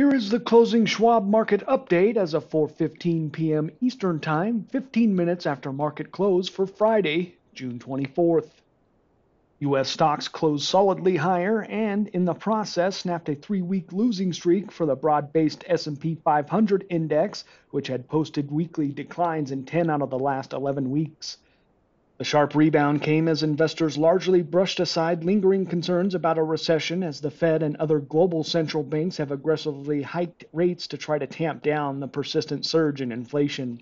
Here is the closing Schwab market update as of 4:15 p.m. Eastern Time, 15 minutes after market close for Friday, June 24th. US stocks closed solidly higher and in the process snapped a 3-week losing streak for the broad-based S&P 500 index, which had posted weekly declines in 10 out of the last 11 weeks. The sharp rebound came as investors largely brushed aside lingering concerns about a recession as the Fed and other global central banks have aggressively hiked rates to try to tamp down the persistent surge in inflation.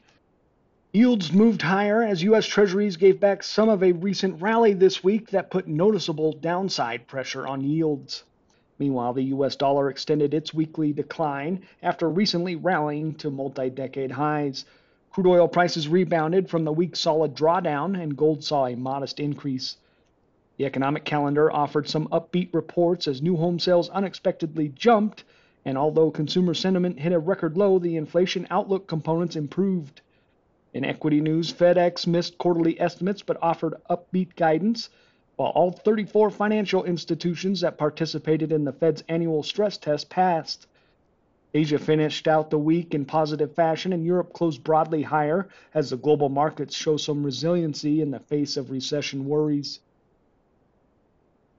Yields moved higher as U.S. Treasuries gave back some of a recent rally this week that put noticeable downside pressure on yields. Meanwhile, the U.S. dollar extended its weekly decline after recently rallying to multi decade highs. Crude oil prices rebounded from the week's solid drawdown, and gold saw a modest increase. The economic calendar offered some upbeat reports as new home sales unexpectedly jumped, and although consumer sentiment hit a record low, the inflation outlook components improved. In equity news, FedEx missed quarterly estimates but offered upbeat guidance, while all 34 financial institutions that participated in the Fed's annual stress test passed. Asia finished out the week in positive fashion, and Europe closed broadly higher as the global markets show some resiliency in the face of recession worries.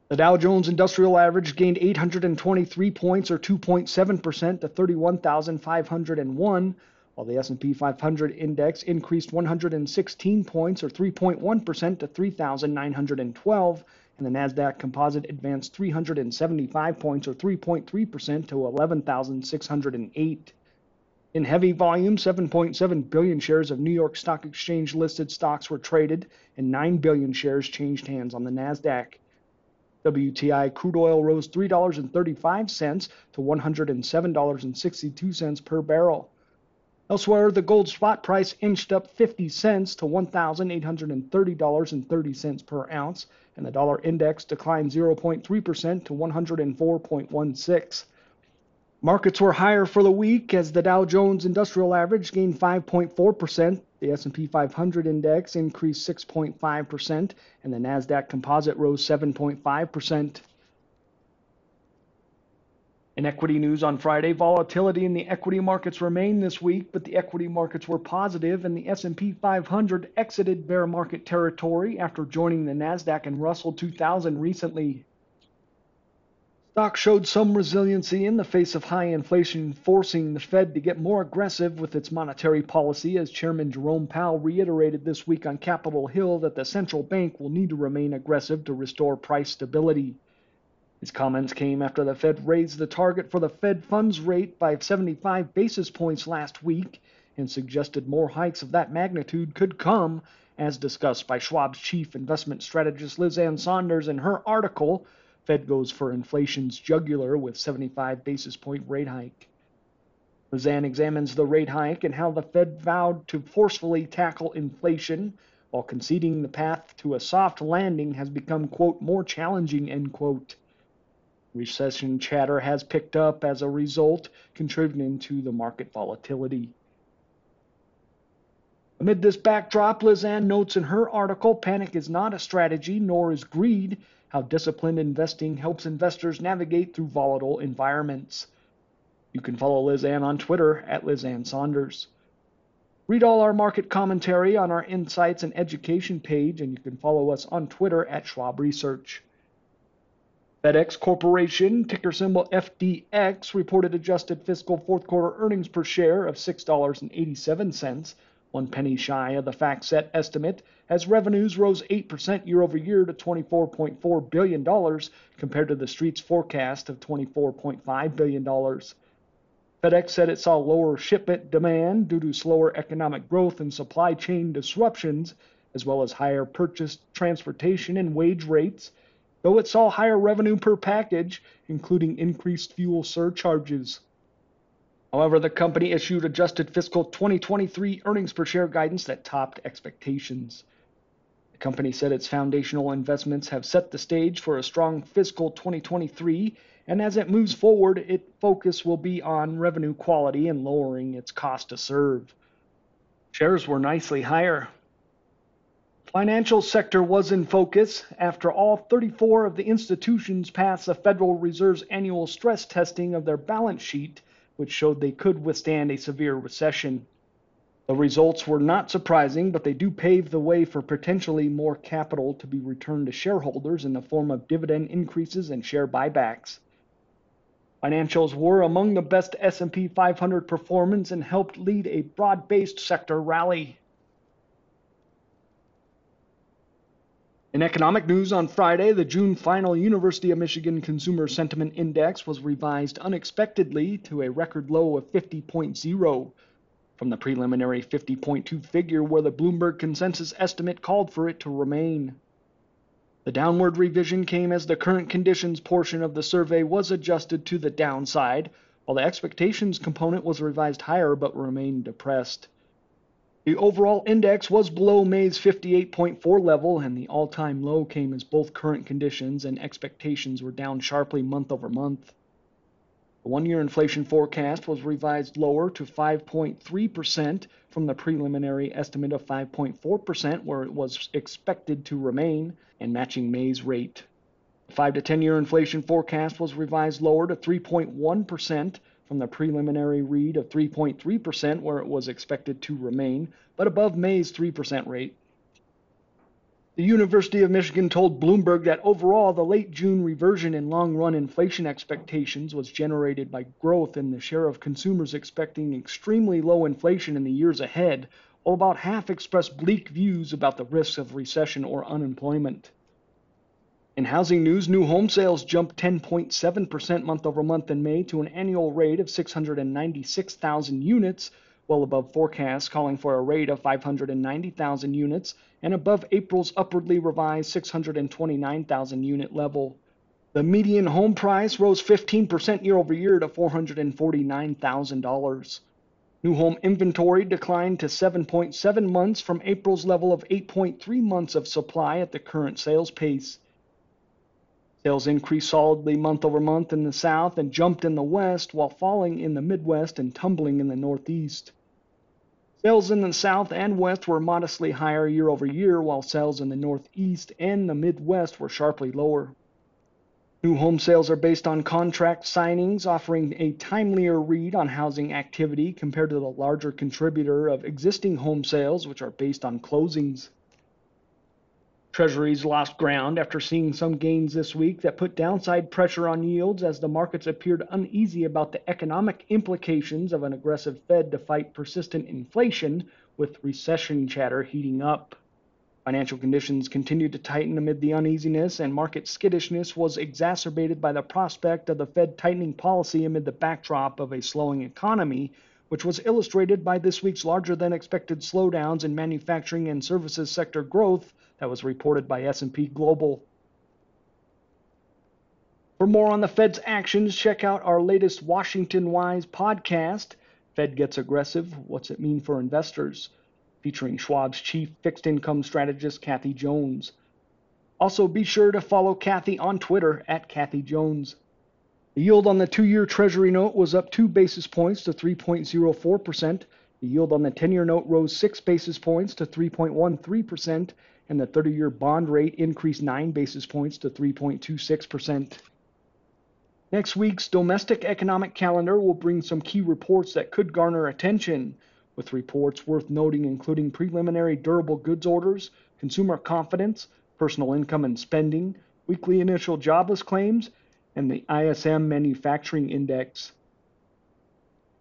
The Dow Jones Industrial Average gained 823 points or 2.7% to 31,501, while the S&P 500 index increased 116 points or 3.1% to 3,912 and the Nasdaq Composite advanced 375 points or 3.3% to 11,608. In heavy volume, 7.7 billion shares of New York Stock Exchange listed stocks were traded and 9 billion shares changed hands on the Nasdaq. WTI crude oil rose $3.35 to $107.62 per barrel. Elsewhere, the gold spot price inched up 50 cents to $1,830.30 per ounce, and the dollar index declined 0.3% to 104.16. Markets were higher for the week as the Dow Jones Industrial Average gained 5.4%, the S&P 500 index increased 6.5%, and the Nasdaq Composite rose 7.5%. In equity news on Friday, volatility in the equity markets remained this week, but the equity markets were positive and the S&P 500 exited bear market territory after joining the Nasdaq and Russell 2000 recently. Stock showed some resiliency in the face of high inflation, forcing the Fed to get more aggressive with its monetary policy, as Chairman Jerome Powell reiterated this week on Capitol Hill that the central bank will need to remain aggressive to restore price stability. His comments came after the Fed raised the target for the Fed funds rate by 75 basis points last week and suggested more hikes of that magnitude could come, as discussed by Schwab's chief investment strategist Liz Ann Sonders in her article, Fed Goes for Inflation's Jugular with 75 basis point rate hike. Liz Ann examines the rate hike and how the Fed vowed to forcefully tackle inflation while conceding the path to a soft landing has become, quote, more challenging, end quote. Recession chatter has picked up as a result, contributing to the market volatility. Amid this backdrop, Liz Ann notes in her article Panic is not a strategy, nor is greed, how disciplined investing helps investors navigate through volatile environments. You can follow Liz Ann on Twitter at Liz Ann Sonders. Read all our market commentary on our Insights and Education page, and you can follow us on Twitter at Schwab Research. FedEx Corporation, ticker symbol FDX, reported adjusted fiscal fourth quarter earnings per share of $6.87, one penny shy of the FactSet estimate, as revenues rose 8% year over year to $24.4 billion compared to the street's forecast of $24.5 billion. FedEx said it saw lower shipment demand due to slower economic growth and supply chain disruptions, as well as higher purchase, transportation, and wage rates though it saw higher revenue per package, including increased fuel surcharges. However, the company issued adjusted fiscal 2023 earnings per share guidance that topped expectations. The company said its foundational investments have set the stage for a strong fiscal 2023, and as it moves forward, its focus will be on revenue quality and lowering its cost to serve. Shares were nicely higher, Financial sector was in focus after all 34 of the institutions passed the Federal Reserve's annual stress testing of their balance sheet. which showed they could withstand a severe recession. The results were not surprising, but they do pave the way for potentially more capital to be returned to shareholders in the form of dividend increases and share buybacks. Financials were among the best S&P 500 performance and helped lead a broad-based sector rally. In economic news on Friday, the June final University of Michigan Consumer Sentiment Index was revised unexpectedly to a record low of 50.0 from the preliminary 50.2 figure where the Bloomberg consensus estimate called for it to remain. The downward revision came as the current conditions portion of the survey was adjusted to the downside, while the expectations component was revised higher but remained depressed. The overall index was below May's 58.4 level, and the all time low came as both current conditions and expectations were down sharply month over month. The one year inflation forecast was revised lower to 5.3% from the preliminary estimate of 5.4%, where it was expected to remain, and matching May's rate. The 5 to 10 year inflation forecast was revised lower to 3.1% from the preliminary read of 3.3%, where it was expected to remain, but above May's 3% rate. The University of Michigan told Bloomberg that overall, the late June reversion in long run inflation expectations was generated by growth in the share of consumers expecting extremely low inflation in the years ahead, while about half expressed bleak views about the risks of recession or unemployment. In housing news, new home sales jumped 10.7% month over month in May to an annual rate of 696,000 units, well above forecasts calling for a rate of 590,000 units and above April's upwardly revised 629,000 unit level. The median home price rose 15% year over year to $449,000. New home inventory declined to 7.7 months from April's level of 8.3 months of supply at the current sales pace. Sales increased solidly month over month in the South and jumped in the West while falling in the Midwest and tumbling in the Northeast. Sales in the South and West were modestly higher year over year, while sales in the Northeast and the Midwest were sharply lower. New home sales are based on contract signings, offering a timelier read on housing activity compared to the larger contributor of existing home sales, which are based on closings. Treasuries lost ground after seeing some gains this week that put downside pressure on yields as the markets appeared uneasy about the economic implications of an aggressive Fed to fight persistent inflation, with recession chatter heating up. Financial conditions continued to tighten amid the uneasiness, and market skittishness was exacerbated by the prospect of the Fed tightening policy amid the backdrop of a slowing economy, which was illustrated by this week's larger than expected slowdowns in manufacturing and services sector growth that was reported by S&P Global. For more on the Fed's actions, check out our latest Washington Wise podcast, Fed Gets Aggressive What's It Mean for Investors, featuring Schwab's chief fixed income strategist, Kathy Jones. Also, be sure to follow Kathy on Twitter at Kathy Jones. The yield on the two year Treasury note was up two basis points to 3.04%. The yield on the 10 year note rose six basis points to 3.13%, and the 30 year bond rate increased 9 basis points to 3.26%. Next week's domestic economic calendar will bring some key reports that could garner attention, with reports worth noting including preliminary durable goods orders, consumer confidence, personal income and spending, weekly initial jobless claims, and the ISM Manufacturing Index.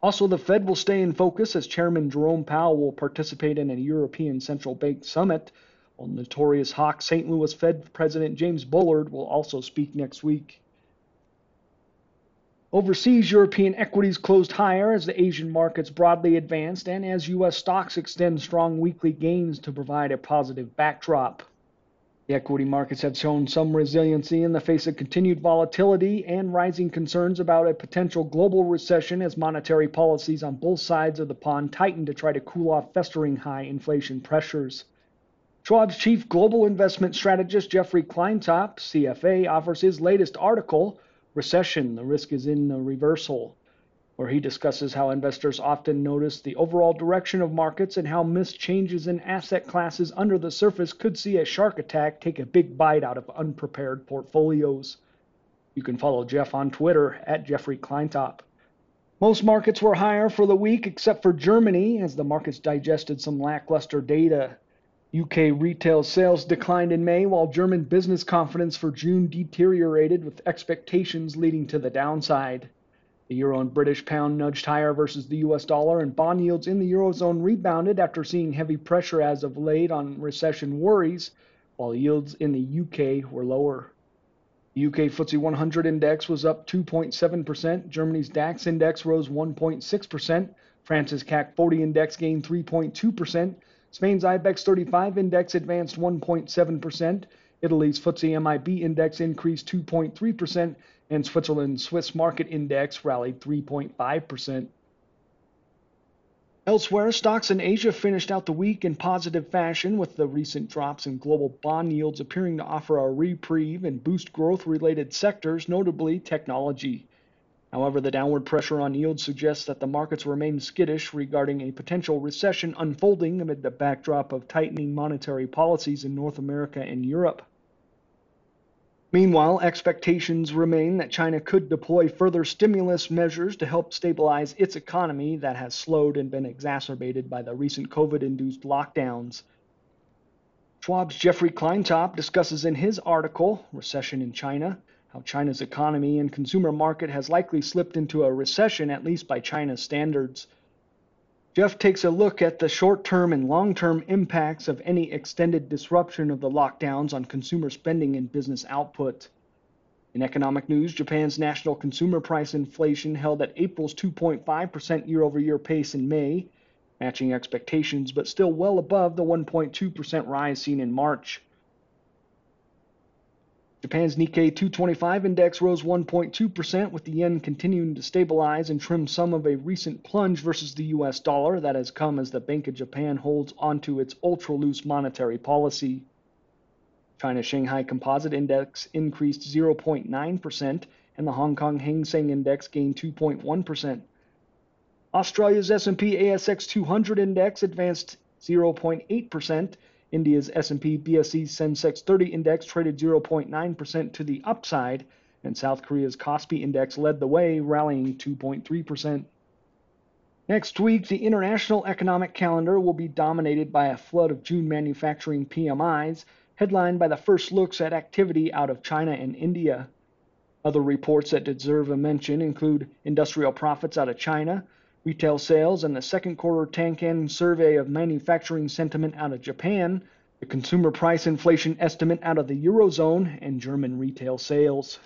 Also, the Fed will stay in focus as Chairman Jerome Powell will participate in a European Central Bank summit while notorious hawk St. Louis Fed President James Bullard will also speak next week. Overseas European equities closed higher as the Asian markets broadly advanced and as U.S. stocks extend strong weekly gains to provide a positive backdrop. The equity markets have shown some resiliency in the face of continued volatility and rising concerns about a potential global recession as monetary policies on both sides of the pond tighten to try to cool off festering high inflation pressures. Schwab's chief global investment strategist Jeffrey Kleintop, CFA, offers his latest article, Recession The Risk is in the Reversal, where he discusses how investors often notice the overall direction of markets and how missed changes in asset classes under the surface could see a shark attack take a big bite out of unprepared portfolios. You can follow Jeff on Twitter at Jeffrey Kleintop. Most markets were higher for the week except for Germany as the markets digested some lackluster data. UK retail sales declined in May while German business confidence for June deteriorated with expectations leading to the downside. The euro and British pound nudged higher versus the US dollar, and bond yields in the eurozone rebounded after seeing heavy pressure as of late on recession worries, while yields in the UK were lower. The UK FTSE 100 index was up 2.7%. Germany's DAX index rose 1.6%. France's CAC 40 index gained 3.2%. Spain's IBEX 35 index advanced 1.7%. Italy's FTSE MIB index increased 2.3%, and Switzerland's Swiss market index rallied 3.5%. Elsewhere, stocks in Asia finished out the week in positive fashion, with the recent drops in global bond yields appearing to offer a reprieve and boost growth related sectors, notably technology. However, the downward pressure on yields suggests that the markets remain skittish regarding a potential recession unfolding amid the backdrop of tightening monetary policies in North America and Europe. Meanwhile, expectations remain that China could deploy further stimulus measures to help stabilize its economy that has slowed and been exacerbated by the recent COVID induced lockdowns. Schwab's Jeffrey Kleintop discusses in his article, Recession in China, how China's economy and consumer market has likely slipped into a recession, at least by China's standards. Jeff takes a look at the short term and long term impacts of any extended disruption of the lockdowns on consumer spending and business output. In economic news, Japan's national consumer price inflation held at April's 2.5% year over year pace in May, matching expectations but still well above the 1.2% rise seen in March. Japan's Nikkei 225 index rose 1.2%, with the yen continuing to stabilize and trim some of a recent plunge versus the US dollar that has come as the Bank of Japan holds onto its ultra loose monetary policy. China's Shanghai Composite Index increased 0.9%, and the Hong Kong Hang Seng Index gained 2.1%. Australia's S&P ASX 200 Index advanced 0.8%, India's S&P BSE Sensex 30 index traded 0.9% to the upside, and South Korea's Kospi index led the way, rallying 2.3%. Next week, the international economic calendar will be dominated by a flood of June manufacturing PMIs, headlined by the first looks at activity out of China and India. Other reports that deserve a mention include industrial profits out of China, Retail sales and the second quarter Tankan survey of manufacturing sentiment out of Japan, the consumer price inflation estimate out of the Eurozone, and German retail sales.